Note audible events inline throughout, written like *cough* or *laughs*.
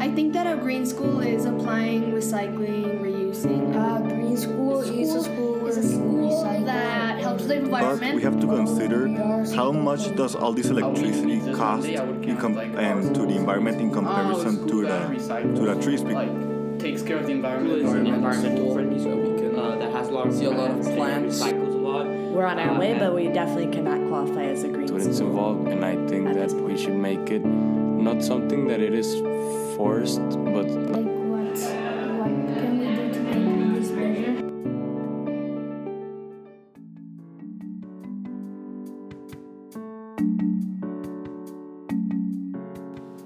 I think that a green school is applying recycling, reusing. Uh, green school, is a school is a school that helps the environment. But we have to consider how much does all this electricity cost in com- and to the environment in comparison to the to the trees. Be- takes care of the environment. It's Or an environmental friendly, friendly. so we can Uh, that has a lot of see a lot of plants. Recycles a lot. We're on our Uh, way, but we definitely cannot qualify as a green students school. involved, and I think that we should make it not something that it is forced, but Like what? What can we do to make this better?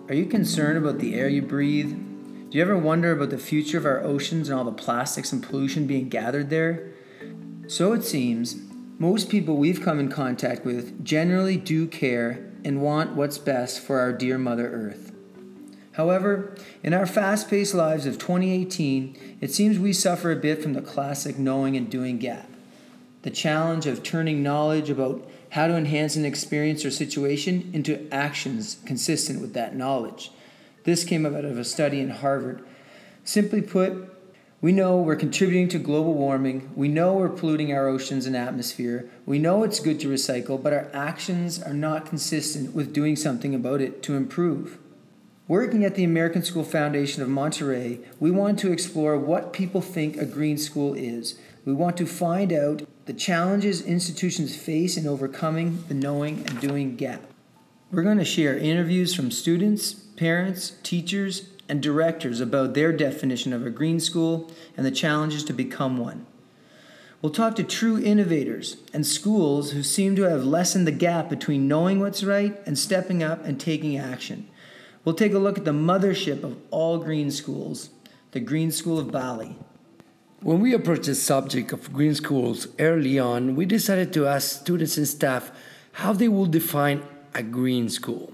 Are you concerned about the air you breathe? Do you ever wonder about the future of our oceans and all the plastics and pollution being gathered there? So it seems, most people we've come in contact with generally do care and want what's best for our dear Mother Earth. However, in our fast paced lives of 2018, it seems we suffer a bit from the classic knowing and doing gap. The challenge of turning knowledge about how to enhance an experience or situation into actions consistent with that knowledge. This came out of a study in Harvard. Simply put, we know we're contributing to global warming. We know we're polluting our oceans and atmosphere. We know it's good to recycle, but our actions are not consistent with doing something about it to improve. Working at the American School Foundation of Monterrey, we want to explore what people think a green school is. We want to find out the challenges institutions face in overcoming the knowing and doing gap. We're going to share interviews from students, parents, teachers, and directors about their definition of a green school and the challenges to become one. We'll talk to true innovators and schools who seem to have lessened the gap between knowing what's right and stepping up and taking action. We'll take a look at the mothership of all green schools, the Green School of Bali. When we approached the subject of green schools early on, we decided to ask students and staff how they would define a green school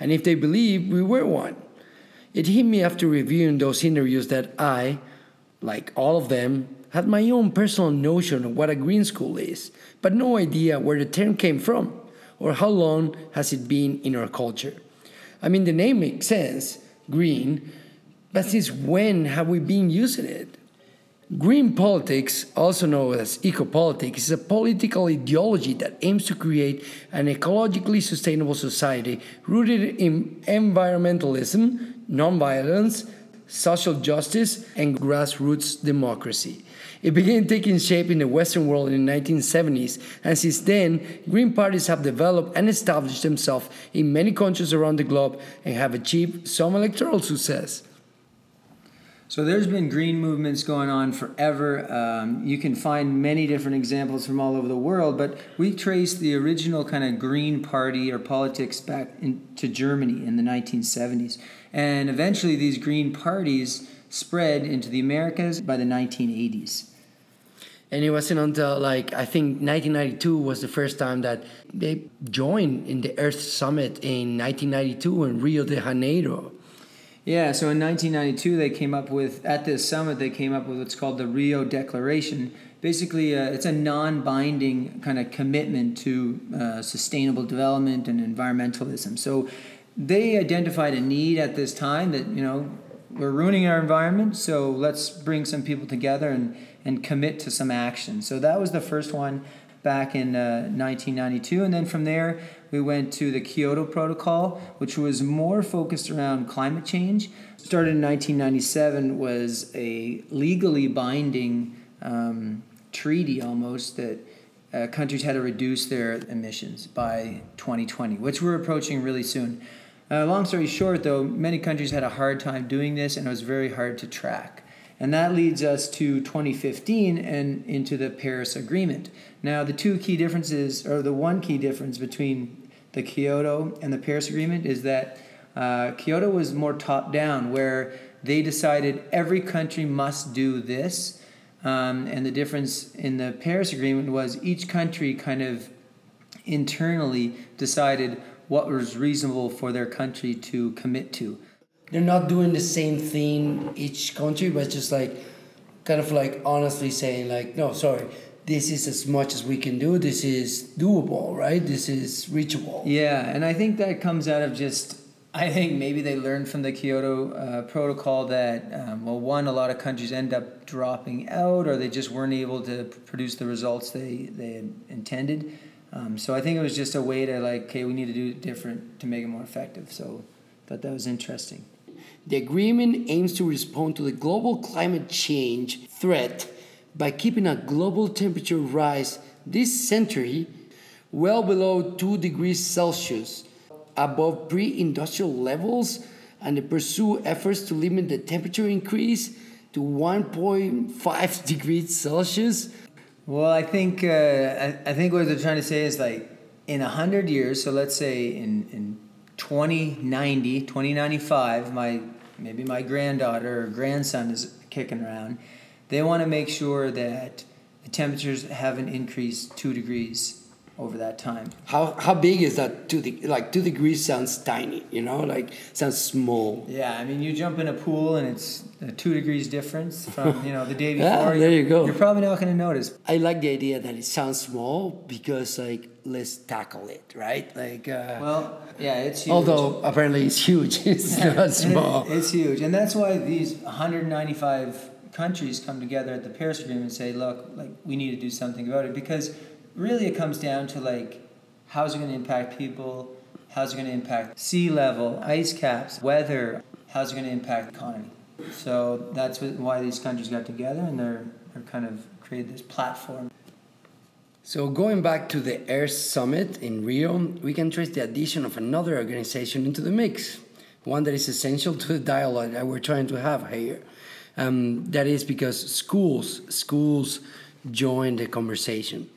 and if they believed we were one. It hit me after reviewing those interviews that I, like all of them, had my own personal notion of what a green school is, but no idea where the term came from or how long has it been in our culture. I mean, the name makes sense, green, but since when have we been using it? Green politics, also known as ecopolitics, is a political ideology that aims to create an ecologically sustainable society rooted in environmentalism, nonviolence, social justice, and grassroots democracy. It began taking shape in the Western world in the 1970s, and since then, Green parties have developed and established themselves in many countries around the globe and have achieved some electoral success. So there's been green movements going on forever. Um, you can find many different examples from all over the world, but we trace the original kind of green party or politics back into Germany in the 1970s. And eventually these green parties spread into the Americas by the 1980s. And it wasn't until like I think 1992 was the first time that they joined in the Earth Summit in 1992 in Rio de Janeiro. Yeah, so in 1992, they came up with, at this summit, they came up with what's called the Rio Declaration. Basically, uh, it's a non binding kind of commitment to uh, sustainable development and environmentalism. So they identified a need at this time that, you know, we're ruining our environment, so let's bring some people together and, and commit to some action. So that was the first one back in uh, 1992. And then from there, we went to the Kyoto Protocol, which was more focused around climate change. Started in 1997, was a legally binding um, treaty almost that uh, countries had to reduce their emissions by 2020, which we're approaching really soon. Uh, long story short, though, many countries had a hard time doing this, and it was very hard to track. And that leads us to 2015 and into the Paris Agreement. Now, the two key differences, or the one key difference between the Kyoto and the Paris Agreement, is that uh, Kyoto was more top down, where they decided every country must do this. Um, and the difference in the Paris Agreement was each country kind of internally decided what was reasonable for their country to commit to. They're not doing the same thing each country, but just like kind of like honestly saying like, no, sorry, this is as much as we can do. This is doable, right? This is reachable. Yeah, and I think that comes out of just I think maybe they learned from the Kyoto uh, Protocol that, um, well, one, a lot of countries end up dropping out or they just weren't able to produce the results they, they had intended. Um, so I think it was just a way to, like, okay, we need to do different to make it more effective. So thought that was interesting. The agreement aims to respond to the global climate change threat by keeping a global temperature rise this century well below 2 degrees Celsius, above pre industrial levels, and to pursue efforts to limit the temperature increase to 1.5 *laughs* degrees Celsius. Well, I think uh, I, I think what they're trying to say is like in a hundred years. So let's say in in 2090, 2095, my maybe my granddaughter or grandson is kicking around. They want to make sure that the temperatures haven't increased two degrees over that time. How, how big is that? Two de- like two degrees sounds tiny, you know, like sounds small. Yeah, I mean, you jump in a pool and it's a two degrees difference from *laughs* you know the day before. Yeah, there you go. You're probably not going to notice. I like the idea that it sounds small because like let's tackle it, right? Like uh, Well, yeah, it's huge. although apparently it's huge, *laughs* it's *laughs* not small. It- It's huge, and that's why these 195 countries come together at the Paris Agreement and say, "Look, like we need to do something about it," because really it comes down to like, how's it going to impact people? How's it going to impact sea level, ice caps, weather? How's it going to impact economy? So that's what, why these countries got together, and they're, they're kind of created this platform. So going back to the Earth Summit in Rio, we can trace the addition of another organization into the mix, one that is essential to the dialogue that we're trying to have here. Um, that is because schools schools join the conversation.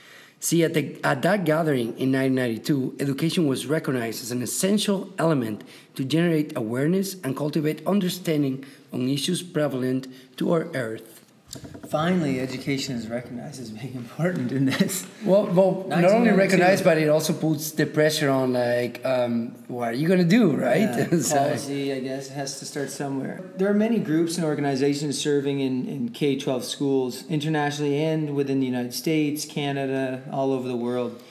See, at, the, at that gathering in 1992, education was recognized as an essential element to generate awareness and cultivate understanding on issues prevalent to our Earth. Finally, education is recognized as being *laughs* important in this. Well, well, not only recognized, but it also puts the pressure on, like, um, what are you gonna do, right? *laughs* Yeah, So- policy, I guess, has to start somewhere. There are many groups and organizations serving in, in K 12 schools, internationally and within the United States, Canada, all over the world.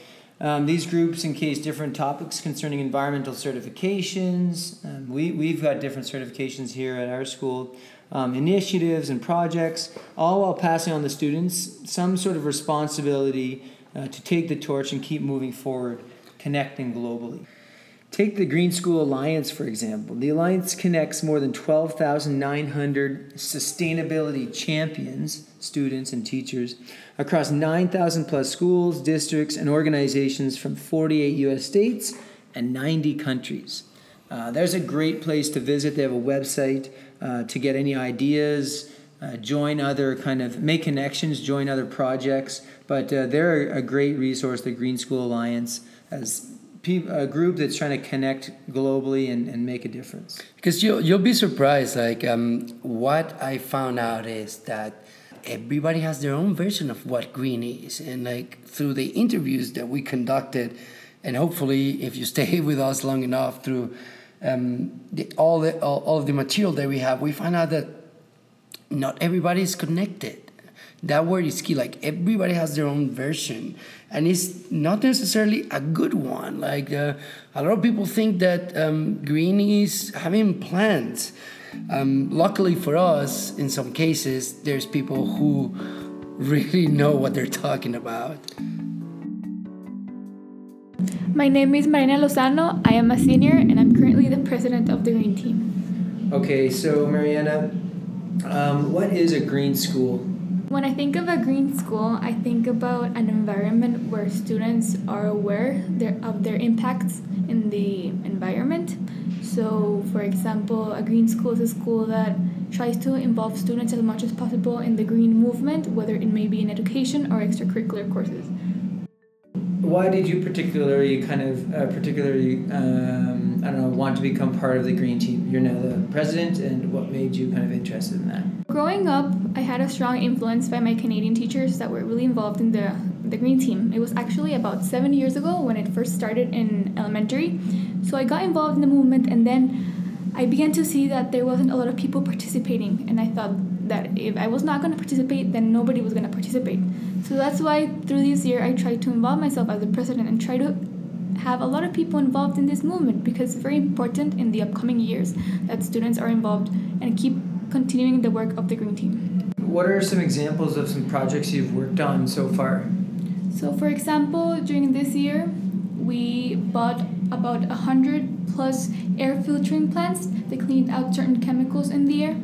Um, these groups encase different topics concerning environmental certifications. Um, we, we've got different certifications here at our school, um, initiatives and projects, all while passing on the students some sort of responsibility uh, to take the torch and keep moving forward, connecting globally. Take the Green School Alliance, for example. The Alliance connects more than 12,900 sustainability champions, students, and teachers across 9,000 plus schools, districts, and organizations from 48 U.S. states and 90 countries. Uh, there's a great place to visit. They have a website uh, to get any ideas, uh, join other kind of make connections, join other projects. But uh, they're a great resource, the Green School Alliance, as peop- a group that's trying to connect globally and, and make a difference. Because you'll, you'll be surprised. Like, um, what I found out is that everybody has their own version of what green is. And, like, through the interviews that we conducted, and hopefully, if you stay *laughs* with us long enough through um, the, all, the, all, all of the material that we have, we find out that not everybody is connected. That word is key. Like everybody has their own version, and it's not necessarily a good one. Like uh, a lot of people think that um, green is having plants. Um, luckily for us, in some cases, there's people who really know what they're talking about. My name is Marina Lozano. I am a senior and I'm currently the president of the Green Team. Okay, so Mariana, um, what is a green school? When I think of a green school, I think about an environment where students are aware their, of their impacts in the environment. So, for example, a green school is a school that tries to involve students as much as possible in the green movement, whether it may be in education or extracurricular courses. Why did you particularly kind of uh, particularly um, I don't know want to become part of the green team? You're now the president, and what made you kind of interested in that? Growing up, I had a strong influence by my Canadian teachers that were really involved in the, the Green Team. It was actually about seven years ago when it first started in elementary. So I got involved in the movement and then I began to see that there wasn't a lot of people participating. And I thought that if I was not going to participate, then nobody was going to participate. So that's why through this year I tried to involve myself as the president and try to have a lot of people involved in this movement because it's very important in the upcoming years that students are involved and keep continuing the work of the Green Team. What are some examples of some projects you've worked on so far? So, for example, during this year, we bought about 100 plus air filtering plants that cleaned out certain chemicals in the air.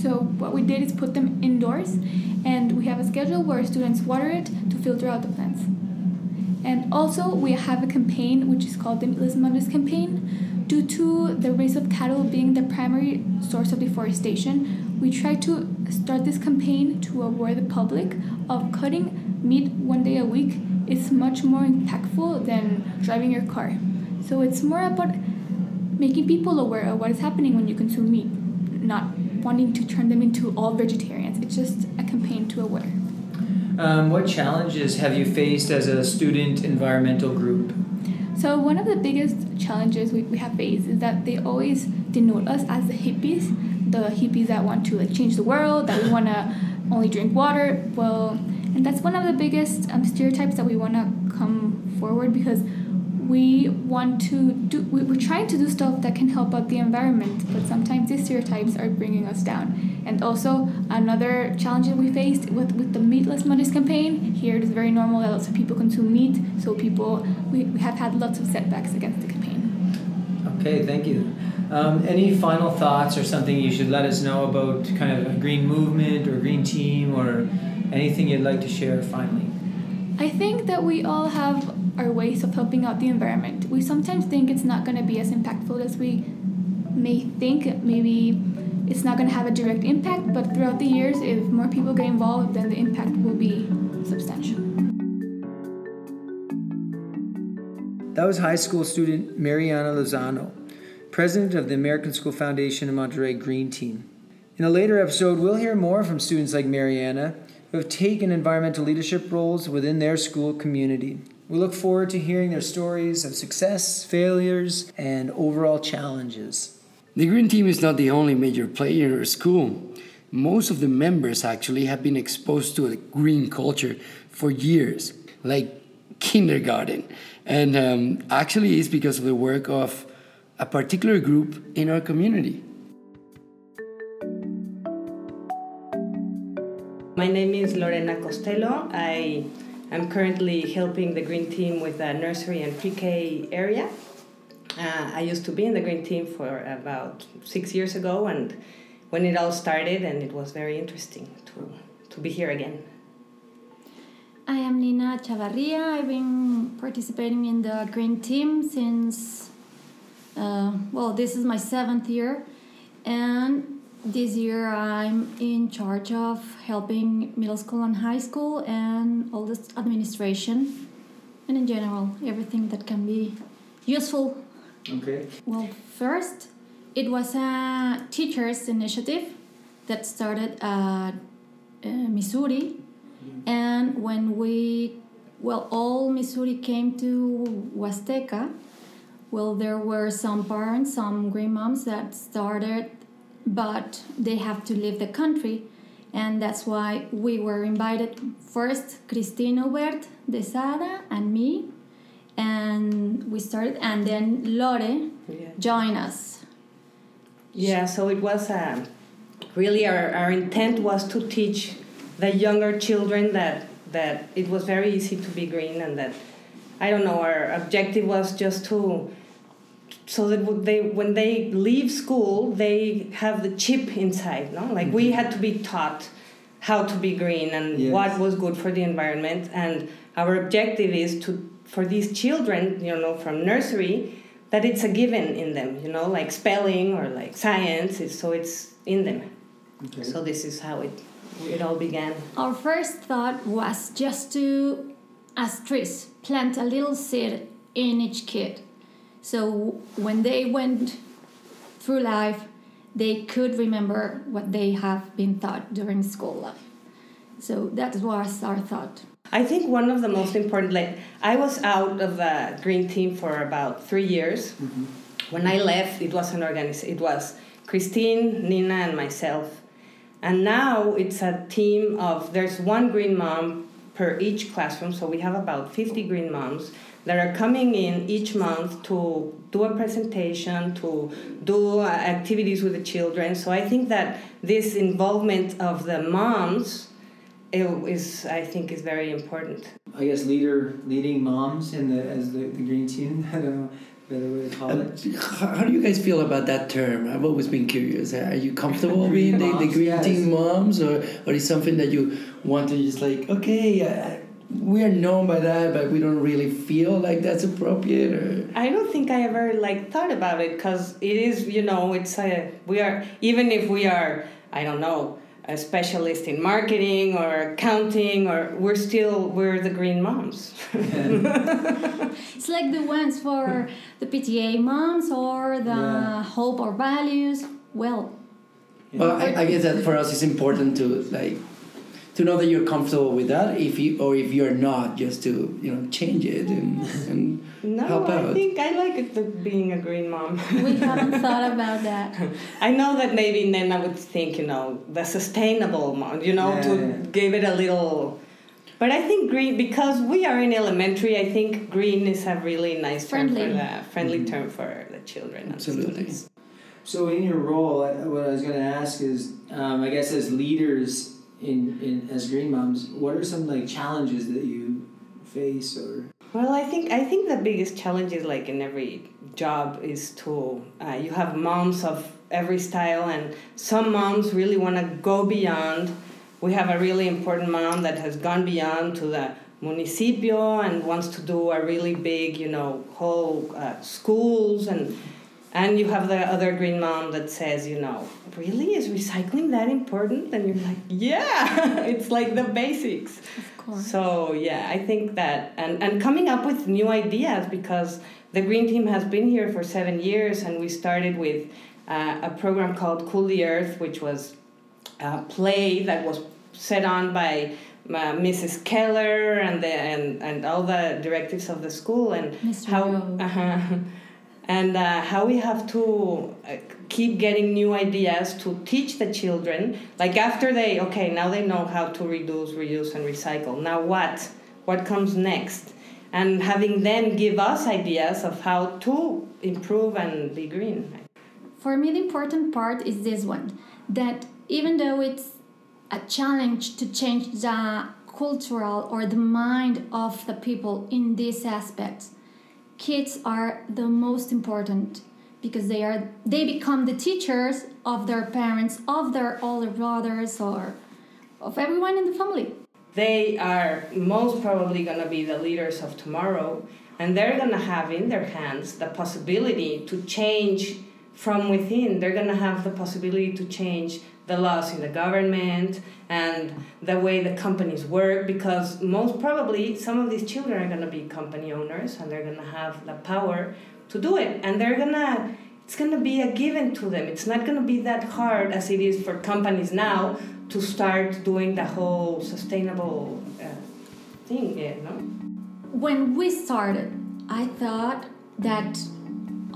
So, what we did is put them indoors, and we have a schedule where students water it to filter out the plants. And also, we have a campaign which is called the Meatless Mondays campaign. Due to the race of cattle being the primary source of deforestation, we try to start this campaign to aware the public of cutting meat one day a week is much more impactful than driving your car. So it's more about making people aware of what is happening when you consume meat, wanting to turn them into all vegetarians. It's just a campaign to aware. Um, what challenges have you faced as a student environmental group? So one of the biggest challenges we, we have faced is that they always denote us as the hippies, the hippies that want to like change the world, that we want to only drink water. Well, and that's one of the biggest um, stereotypes that we want to come forward because we want to do we, we're trying to do stuff that can help out the environment but sometimes these stereotypes are bringing us down and also another challenge that we faced with, with the meatless mondays campaign here it is very normal that lots of people consume meat so people we, we have had lots of setbacks against the campaign Okay, thank you. Um, any final thoughts or something you should let us know about kind of a green movement or green team or anything you'd like to share finally? I think that we all have our ways of helping out the environment. We sometimes think it's not going to be as impactful as we may think. Maybe it's not going to have a direct impact, but throughout the years, if more people get involved, then the impact will be substantial. That was high school student Mariana Lozano, president of the American School Foundation and Monterrey Green Team. In a later episode, we'll hear more from students like Mariana who have taken environmental leadership roles within their school community. We look forward to hearing their stories of success, failures, and overall challenges. The Green Team is not the only major player in our school. Most of the members actually have been exposed to a green culture for years, like kindergarten. And um, actually, it's because of the work of a particular group in our community. My name is Lorena Costello. I am currently helping the Green Team with the nursery and pre K area. Uh, I used to be in the Green Team for about six years ago, and when it all started, and it was very interesting to, to be here again. I am Nina Chavarria. I've been participating in the Green Team since, uh, well, this is my seventh year. And this year I'm in charge of helping middle school and high school and all this administration and in general everything that can be useful. Okay. Well, first, it was a teachers' initiative that started at uh, Missouri and when we, well, all Missouri came to Huasteca, well, there were some parents, some green moms that started, but they have to leave the country. And that's why we were invited first, Christine Obert de Sada and me. And we started, and then Lore Yeah. joined us. Yeah, so it was uh, really our, our intent was to teach the younger children that that it was very easy to be green and that I don't know our objective was just to so that they when they leave school they have the chip inside no like we mm-hmm. had to be taught how to be green and Yes. what was good for the environment and our objective is to for these children you know from nursery that it's a given in them you know like spelling or like science it's, so it's in them Okay. so this is how it it all began Our first thought was just to, as Tris, plant a little seed in each kid. So when they went through life, they could remember what they have been taught during school life. So that was our thought. I think one of the most important, like I was out of the green team for about three years. Mm-hmm. When I left, it was an organization. It was Christine, Nina, and myself. And now it's a team of there's one green mom per each classroom, so we have about 50 green moms that are coming in each month to do a presentation, to do uh, activities with the children. So I think that this involvement of the moms is, I think, is very important. I guess leader leading moms in the as the, the green team. *laughs* I don't know better way to call it. How do you guys feel about that term? I've always been curious. Are you comfortable *laughs* being the, the green yes. team moms, or or is something that you want to just like okay? Uh, we are known by that, but we don't really feel like that's appropriate. Or I don't think I ever like thought about it because it is, you know, it's a we are even if we are, I don't know, a specialist in marketing or accounting or we're still we're the green moms it's like the ones for *laughs* the pta moms or the yeah. hope or values well well I, I guess that for us it's important to like to know that you're comfortable with that if you or if you're not just to you know change it and, and no, help out i think i like it being a green mom we haven't *laughs* thought about that i know that maybe then i would think you know the sustainable mom you know yeah. to give it a little but I think green because we are in elementary. I think green is a really nice friendly. term for that friendly mm-hmm. term for the children Absolutely. students. So in your role, what I was going to ask is, um, I guess as leaders in, in as green moms, what are some like challenges that you face or? Well, I think I think the biggest challenge is like in every job is to uh, you have moms of every style, and some moms really want to go beyond. We have a really important mom that has gone beyond to the municipio and wants to do a really big, you know, whole uh, schools and and you have the other green mom that says, you know, really is recycling that important? And you're like, yeah, *laughs* it's like the basics. Of course. So yeah, I think that and and coming up with new ideas because the green team has been here for seven years, and we started with uh, a program called Cool the Earth, which was a play that was set on by uh, Mrs. Keller and the and, and all the directives of the school and Mr. how. *laughs* And uh, how we have to uh, keep getting new ideas to teach the children like after they okay now they know how to reduce reuse and recycle. Now what? What comes next? And having them give us ideas of how to improve and be green. For me the important part is this one that even though it's a challenge to change the cultural or the mind of the people in these aspects kids are the most important because they are they become the teachers of their parents of their older brothers or of everyone in the family. They are most probably going to be the leaders of tomorrow and they're going to have in their hands the possibility to change from within. They're going to have the possibility to change the laws in the government and the way the companies work because most probably some of these children are going to be company owners and they're going to have the power to do it. And they're going to it's going to be a given to them. It's not going to be that hard as it is for companies now to start doing the whole sustainable uh, thing you know when we started i thought that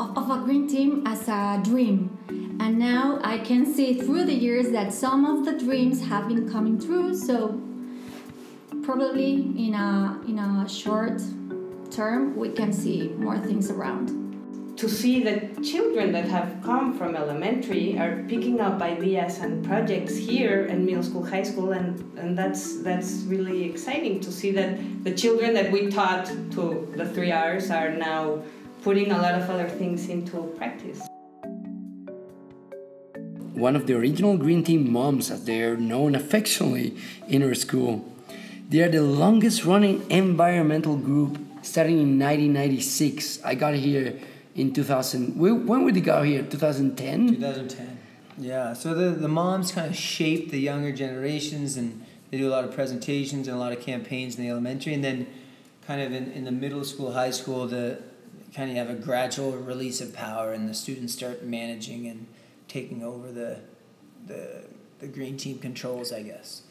of, of a green team as a dream and now I can see through the years that some of the dreams have been coming true. So probably in a in a short term we can see more things around. To see that children that have come from elementary are picking up ideas and projects here in middle school, high school, and, and that's that's really exciting to see that the children that we taught to the three R's are now putting a lot of other things into practice one of the original Green Team moms, as they are known affectionately in our school. They are the longest running environmental group starting in 1996. I got here in 2000. When did you go here? 2010? 2010. Yeah, so the, the moms kind of shape the younger generations and they do a lot of presentations and a lot of campaigns in the elementary. And then, kind of in, in the middle school, high school, the kind of have a gradual release of power and the students start managing and taking over the the the green team controls, I guess.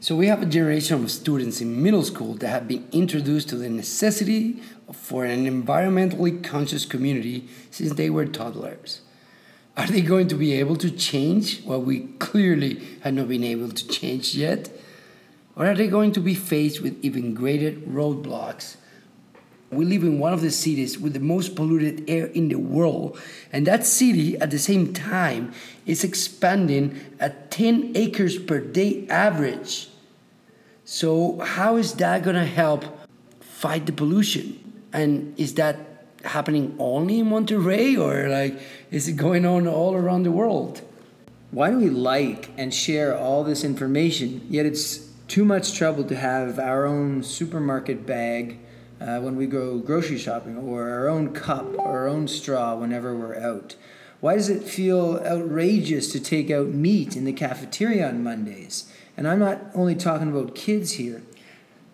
So we have a generation of students in middle school that have been introduced to the necessity for an environmentally conscious community since they were toddlers. Are they going to be able to change what we clearly have not been able to change yet? Or are they going to be faced with even greater roadblocks We live in one of the cities with the most polluted air in the world, and that city at the same time is expanding at 10 acres per day average. So, how is that going to help fight the pollution? And is that happening only in Monterrey or like is it going on all around the world? Why do we like and share all this information, yet it's too much trouble to have our own supermarket bag uh, when we go grocery shopping, or our own cup, or our own straw whenever we're out? Why does it feel outrageous to take out meat in the cafeteria on Mondays? And I'm not only talking about kids here.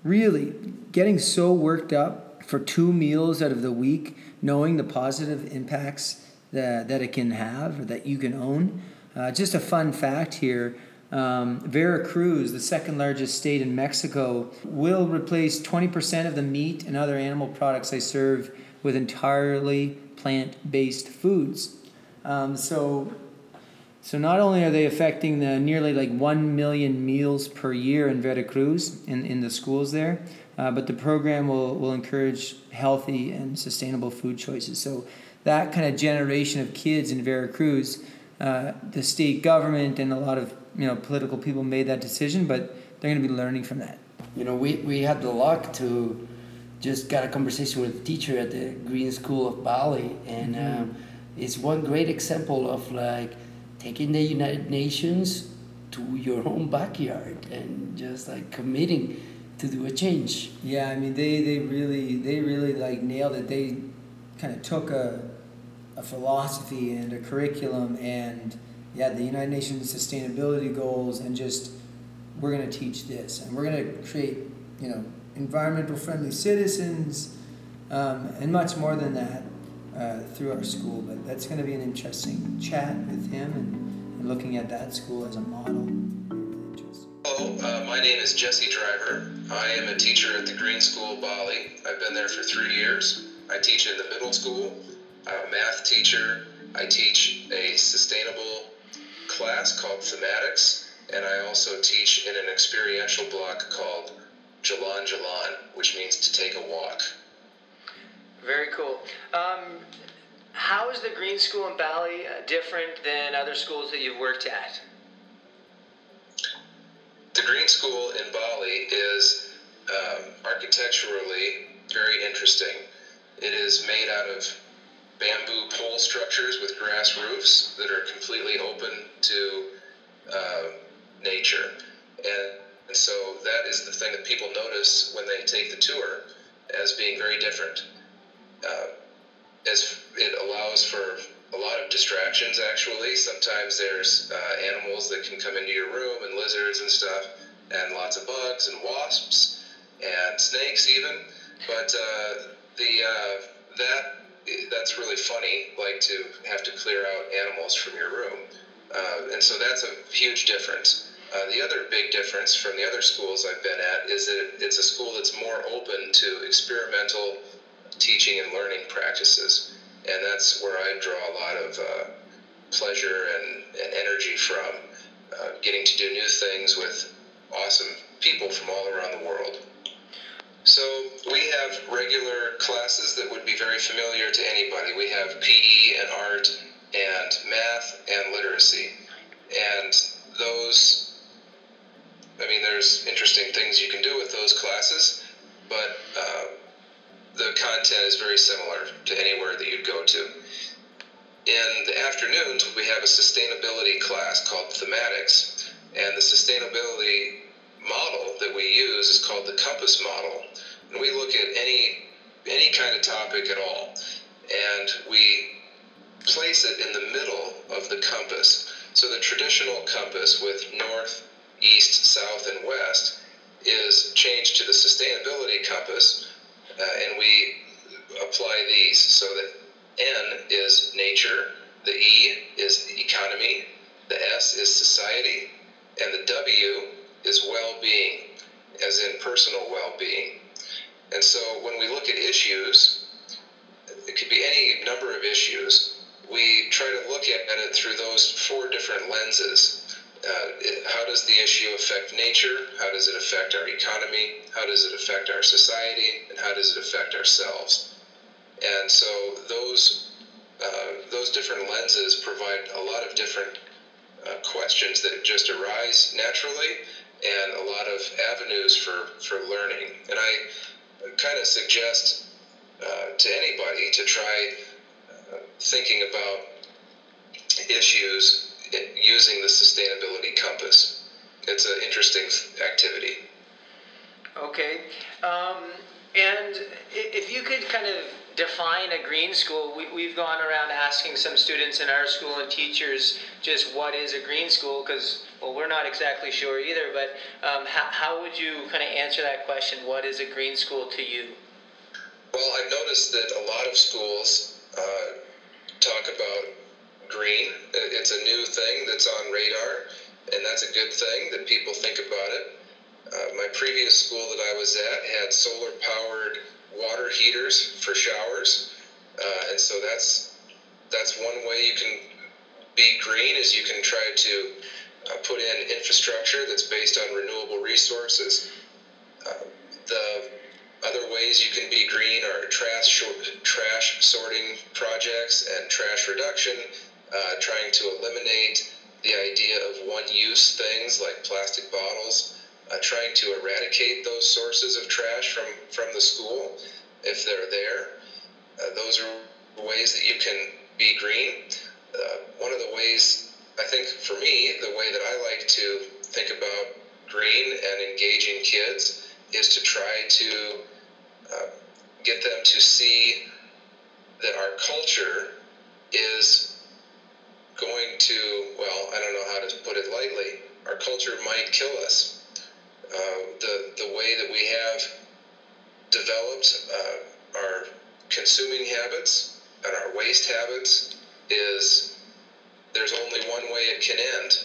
Really, getting so worked up for two meals out of the week, knowing the positive impacts that, that it can have or that you can own. Uh, just a fun fact here um, Veracruz, the second largest state in Mexico, will replace 20% of the meat and other animal products they serve with entirely plant based foods. Um, so, so not only are they affecting the nearly like 1 million meals per year in Veracruz, in, in the schools there, uh, but the program will, will encourage healthy and sustainable food choices. So, that kind of generation of kids in Veracruz, uh, the state government and a lot of you know political people made that decision, but they're going to be learning from that. You know, we, we had the luck to just got a conversation with a teacher at the Green School of Bali, and mm-hmm. um, it's one great example of like taking the United Nations to your own backyard and just like committing to do a change. Yeah, I mean they, they really they really like nailed it. They kind of took a a philosophy and a curriculum and yeah, the United Nations sustainability goals and just we're going to teach this and we're going to create, you know, environmental friendly citizens um, and much more than that uh, through our school. But that's going to be an interesting chat with him and, and looking at that school as a model. Hello, uh, my name is Jesse Driver. I am a teacher at the Green School Bali. I've been there for three years. I teach in the middle school. I'm a math teacher. I teach a sustainable class called Thematics, and I also teach in an experiential block called Jalan Jalan, which means to take a walk. Very cool. Um, how is the Green School in Bali uh, different than other schools that you've worked at? The Green School in Bali is um, architecturally very interesting. It is made out of bamboo pole structures with grass roofs that are completely open to uh, nature. And, and so that is the thing that people notice when they take the tour as being very different. Uh, as it allows for a lot of distractions, actually. Sometimes there's uh, animals that can come into your room and lizards and stuff, and lots of bugs and wasps and snakes, even. But uh, the uh, that that's really funny, like to have to clear out animals from your room. Uh, and so that's a huge difference. Uh, the other big difference from the other schools I've been at is that it's a school that's more open to experimental teaching and learning practices. And that's where I draw a lot of uh, pleasure and, and, energy from, uh, getting to do new things with awesome people from all around the world. So we have regular classes that would be very familiar to anybody. We have PE and art and math and literacy. And those, I mean, there's interesting things you can do with those classes, but uh, the content is very similar to anywhere that you'd go to. In the afternoons, we have a sustainability class called Thematics, and the sustainability model that we use is called the compass model. And we look at any any kind of topic at all. And we place it in the middle of the compass. So the traditional compass with north east south and west is changed to the sustainability compass uh, and we apply these so that n is nature the e is economy the s is society and the w is well-being as in personal well-being and so when we look at issues, it could be any number of issues. We try to look at it through those four different lenses. Uh, how does the issue affect nature? How does it affect our economy? How does it affect our society? And how does it affect ourselves? And so those uh, those different lenses provide a lot of different uh, questions that just arise naturally and a lot of avenues for, for learning. And I kind of suggest uh, to anybody to try uh, thinking about issues using the sustainability compass. It's an interesting activity. Okay. Um, and if you could kind of define a green school, we, we've gone around asking some students in our school and teachers just what is a green school because, well, we're not exactly sure either. But um, how, how would you kind of answer that question? What is a green school to you? Well, I've noticed that a lot of schools uh, talk about green. It's a new thing that's on radar, and that's a good thing that people think about it. Uh, my previous school that I was at had solar powered water heaters for showers, uh, and so that's that's one way you can be green is you can try to uh, put in infrastructure that's based on renewable resources. Uh, the other ways you can be green are trash trash sorting projects and trash reduction, uh, trying to eliminate the idea of one-use things like plastic bottles uh, trying to eradicate those sources of trash from, from the school if they're there. Uh, those are ways that you can be green. Uh, one of the ways, I think for me, the way that I like to think about green and engaging kids is to try to uh, get them to see that our culture is going to, well, I don't know how to put it lightly, our culture might kill us uh, the the way that we have developed uh, our consuming habits and our waste habits is there's only one way it can end,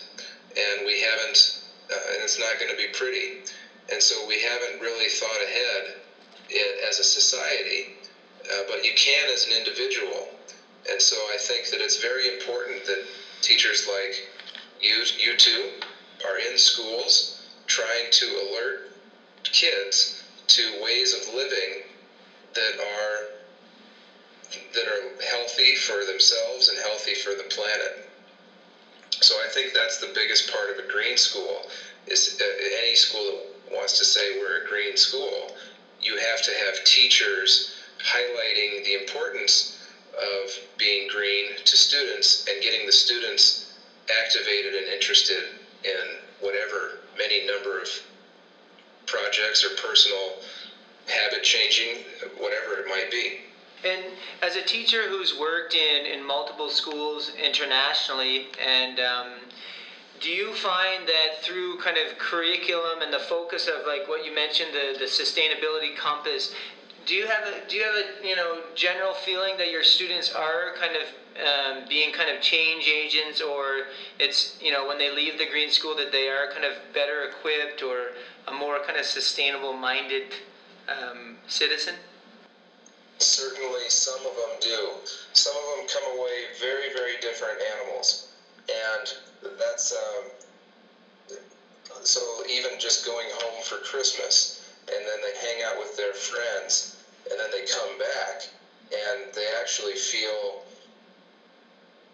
and we haven't, uh, and it's not going to be pretty, and so we haven't really thought ahead as a society, uh, but you can as an individual, and so I think that it's very important that teachers like you, you two, are in schools trying to alert kids to ways of living that are that are healthy for themselves and healthy for the planet. So I think that's the biggest part of a green school is uh, any school that wants to say we're a green school, you have to have teachers highlighting the importance of being green to students and getting the students activated and interested in whatever many number of projects or personal habit changing, whatever it might be. And as a teacher who's worked in, in multiple schools internationally, and um, do you find that through kind of curriculum and the focus of like what you mentioned, the, the sustainability compass, do you have a do you have a you know general feeling that your students are kind of um, being kind of change agents, or it's you know when they leave the green school that they are kind of better equipped or a more kind of sustainable minded um, citizen? Certainly, some of them do. Some of them come away very, very different animals, and that's um, so. Even just going home for Christmas, and then they hang out with their friends, and then they come back, and they actually feel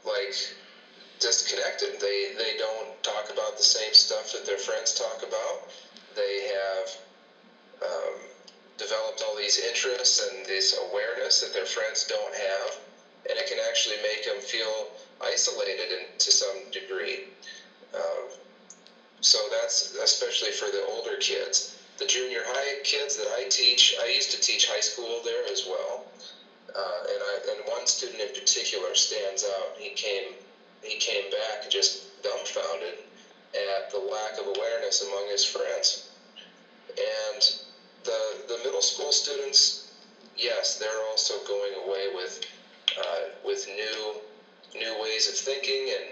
like disconnected. They they don't talk about the same stuff that their friends talk about. They have um, developed all these interests and this awareness that their friends don't have, and it can actually make them feel isolated in, to some degree. Uh, so that's especially for the older kids. The junior high kids that I teach, I used to teach high school there as well. Uh, and I, and one student in particular stands out. He came he came back just dumbfounded at the lack of awareness among his friends. And the the middle school students, yes, they're also going away with uh, with new new ways of thinking and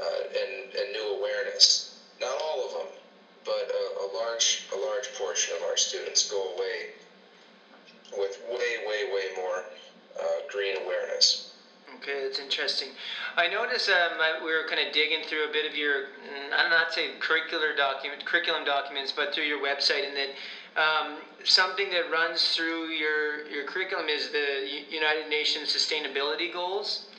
uh, and and new awareness. Not all of them, but a, a large a large portion of our students go away with way way way more uh, green awareness. Okay, that's interesting. I noticed um, we were kind of digging through a bit of your, I'm not saying curricular document, curriculum documents, but through your website, and that um, something that runs through your your curriculum is the United Nations Sustainability Goals.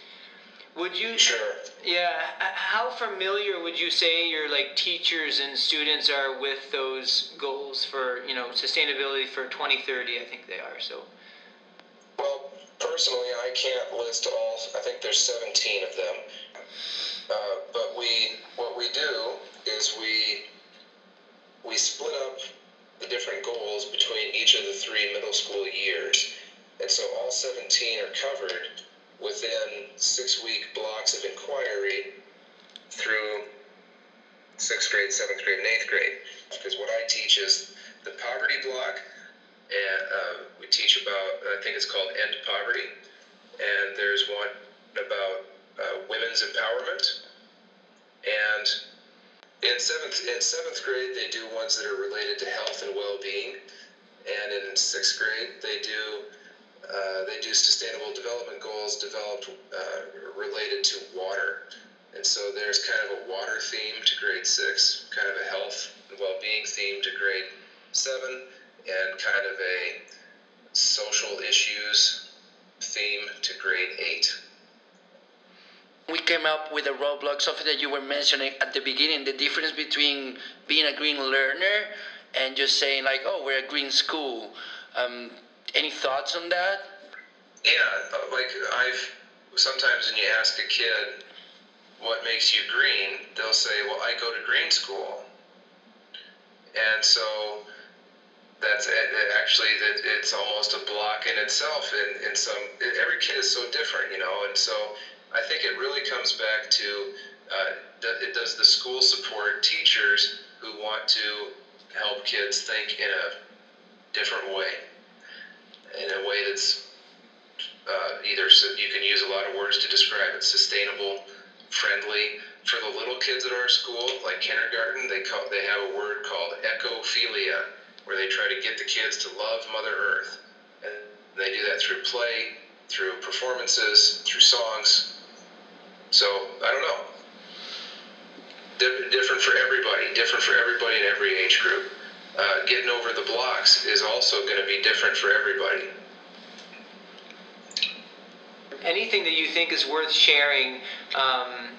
Would you? Sure. Yeah. How familiar would you say your like teachers and students are with those goals for you know sustainability for 2030? I think they are. So. Well, personally, I can't list all. I think there's 17 of them. Uh, but we, what we do is we we split up the different goals between each of the three middle school years, and so all 17 are covered within six week blocks of inquiry through sixth grade, seventh grade, and eighth grade. Because what I teach is the poverty block, and uh, we teach about, I think it's called End Poverty, and there's one about uh, women's empowerment. And in seventh in seventh grade, they do ones that are related to health and well-being, and in sixth grade, they do uh, they do sustainable development goals developed uh, related to water. And so there's kind of a water theme to grade six, kind of a health and well being theme to grade seven, and kind of a social issues theme to grade eight. We came up with a roadblock, something that you were mentioning at the beginning the difference between being a green learner and just saying, like, oh, we're a green school. Um, any thoughts on that? Yeah, uh, like I've sometimes when you ask a kid what makes you green, they'll say, "Well, I go to green school," and so that's actually that it's almost a block in itself. In in some, every kid is so different, you know, and so I think it really comes back to uh, it does the school support teachers who want to help kids think in a different way in a way that's uh, either you can use a lot of words to describe it sustainable friendly. For the little kids at our school like kindergarten they call they have a word called ecophilia where they try to get the kids to love mother earth. And they do that through play through performances through songs. So i don't know. Different for everybody different for everybody in every age group uh, getting over the blocks is also going to be different for everybody. Anything that you think is worth sharing um,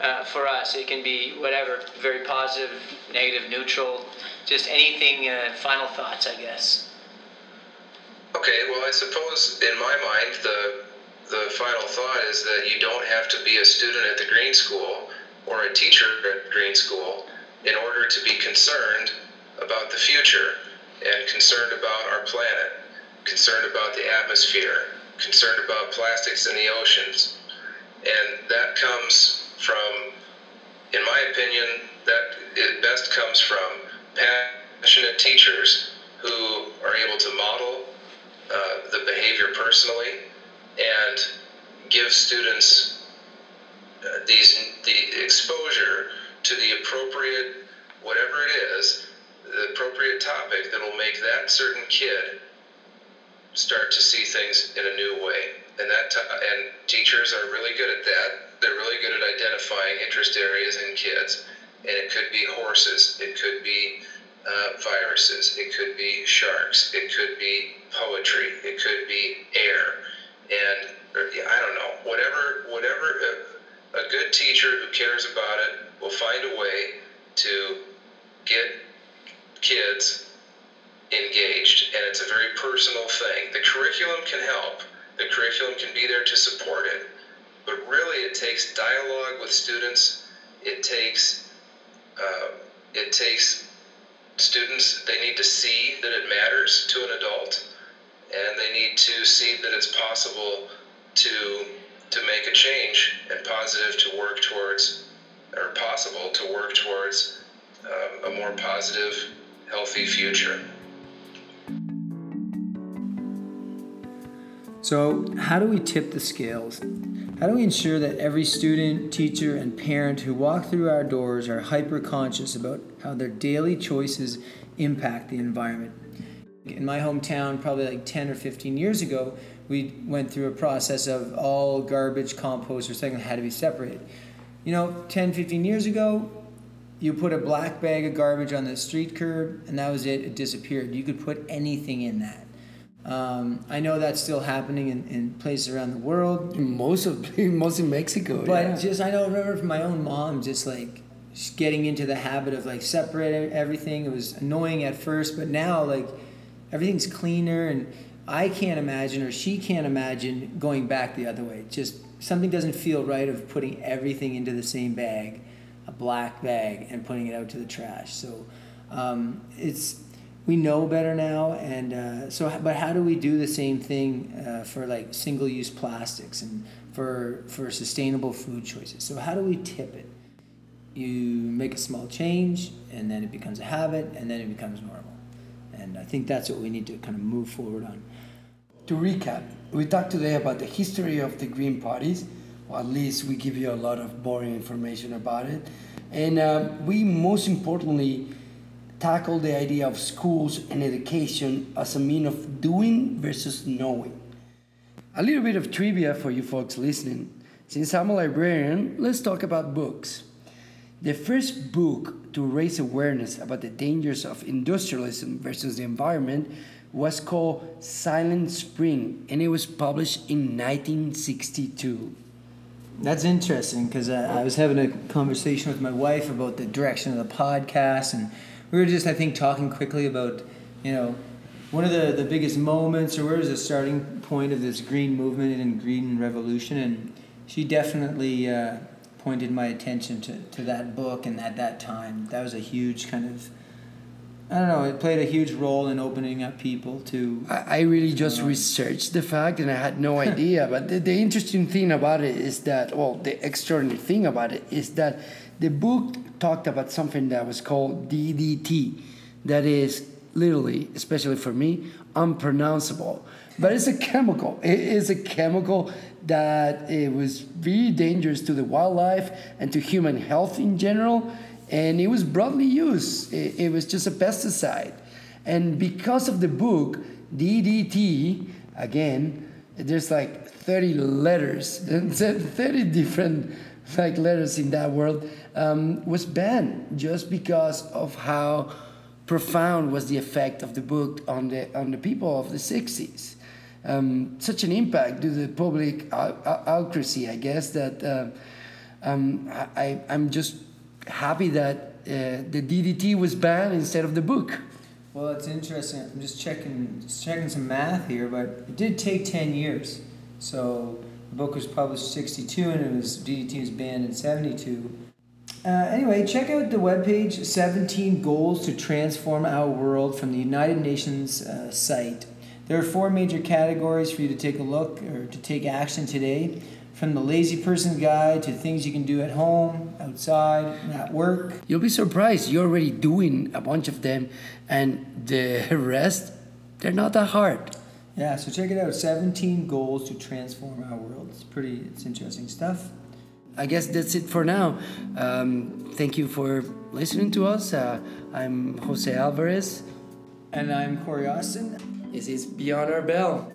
uh, for us, it can be whatever, very positive, negative, neutral, just anything, uh, final thoughts, I guess. Okay, well, I suppose in my mind, the, the final thought is that you don't have to be a student at the Green School or a teacher at Green School in order to be concerned about the future and concerned about our planet, concerned about the atmosphere, concerned about plastics in the oceans. And that comes from, in my opinion, that it best comes from passionate teachers who are able to model uh, the behavior personally and give students uh, these the exposure to the appropriate whatever it is the appropriate topic that'll make that certain kid start to see things in a new way. And that t- and teachers are really good at that. They're really good at identifying interest areas in kids. And it could be horses, it could be uh, viruses, it could be sharks, it could be poetry, it could be air, and or, I don't know, whatever, whatever. A, uh, a good teacher who cares about it will find a way to get kids engaged, and it's a very personal thing. The curriculum can help, the curriculum can be there to support it, but really it takes dialogue with students. It takes uh, it takes students. They need to see that it matters to an adult, and they need to see that it's possible to to make a change and positive to work towards, or possible to work towards um, a more positive healthy future. So, how do we tip the scales? How do we ensure that every student, teacher, and parent who walk through our doors are hyper conscious about how their daily choices impact the environment? In my hometown, probably like 10 or 15 years ago, we went through a process of all garbage, compost, or recycling had to be separated. You know, 10, 15 years ago, you put a black bag of garbage on the street curb, and that was it. It disappeared. You could put anything in that. Um, I know that's still happening in, in places around the world. Most of *laughs* most in Mexico. But yeah. just I know remember from my own mom just like just getting into the habit of like separating everything. It was annoying at first, but now like everything's cleaner and I can't imagine or she can't imagine going back the other way. Just something doesn't feel right of putting everything into the same bag, a black bag, and putting it out to the trash. So um, it's we know better now, and uh, so but how do we do the same thing uh, for like single-use plastics and for for sustainable food choices? So how do we tip it? You make a small change, and then it becomes a habit, and then it becomes normal. And I think that's what we need to kind of move forward on. To recap, we talked today about the history of the Green Parties, or at least we give you a lot of boring information about it. And uh, we most importantly tackle the idea of schools and education as a mean of doing versus knowing. A little bit of trivia for you folks listening. Since I'm a librarian, let's talk about books. The first book to raise awareness about the dangers of industrialism versus the environment was called Silent Spring and it was published in 1962. That's interesting because I, I was having a conversation with my wife about the direction of the podcast, and we were just, I think, talking quickly about, you know, one of the, the biggest moments or where was the starting point of this green movement and green revolution, and she definitely uh, pointed my attention to, to that book, and at that time, that was a huge kind of I don't know. It played a huge role in opening up people to. I, I really just researched the fact, and I had no *laughs* idea. but the, the interesting thing about it is that, well, the extraordinary thing about it is that the book talked about something that was called DDT, that is literally, especially for me, unpronounceable. But it's a chemical. It is a chemical that it was very dangerous to the wildlife and to human health in general and it was broadly used. It, it, was just a pesticide. And because of the book, DDT, again, there's like 30 letters, *laughs* 30 different like letters in that world, um, was banned just because of how profound was the effect of the book on the, on the people of the 60s. Um, such an impact to the public outcry, I guess, that uh, um, I, I'm just happy that uh, the DDT was banned instead of the book. Well, it's interesting. I'm just checking, just checking some math here, but it did take 10 years. So the book was published 62 and it was DDT was banned in 72. Uh, anyway, check out the webpage 17 Goals to Transform Our World from the United Nations uh, site. There are four major categories for you to take a look or to take action today from the lazy person guide to things you can do at home, outside, at work. You'll be surprised. You're already doing a bunch of them, and the rest, they're not that hard. Yeah, so check it out 17 goals to transform our world. It's pretty, it's interesting stuff. I guess that's it for now. Um, thank you for listening to us. Uh, I'm Jose Alvarez. And I'm Corey Austin. This is Beyond Our Bell.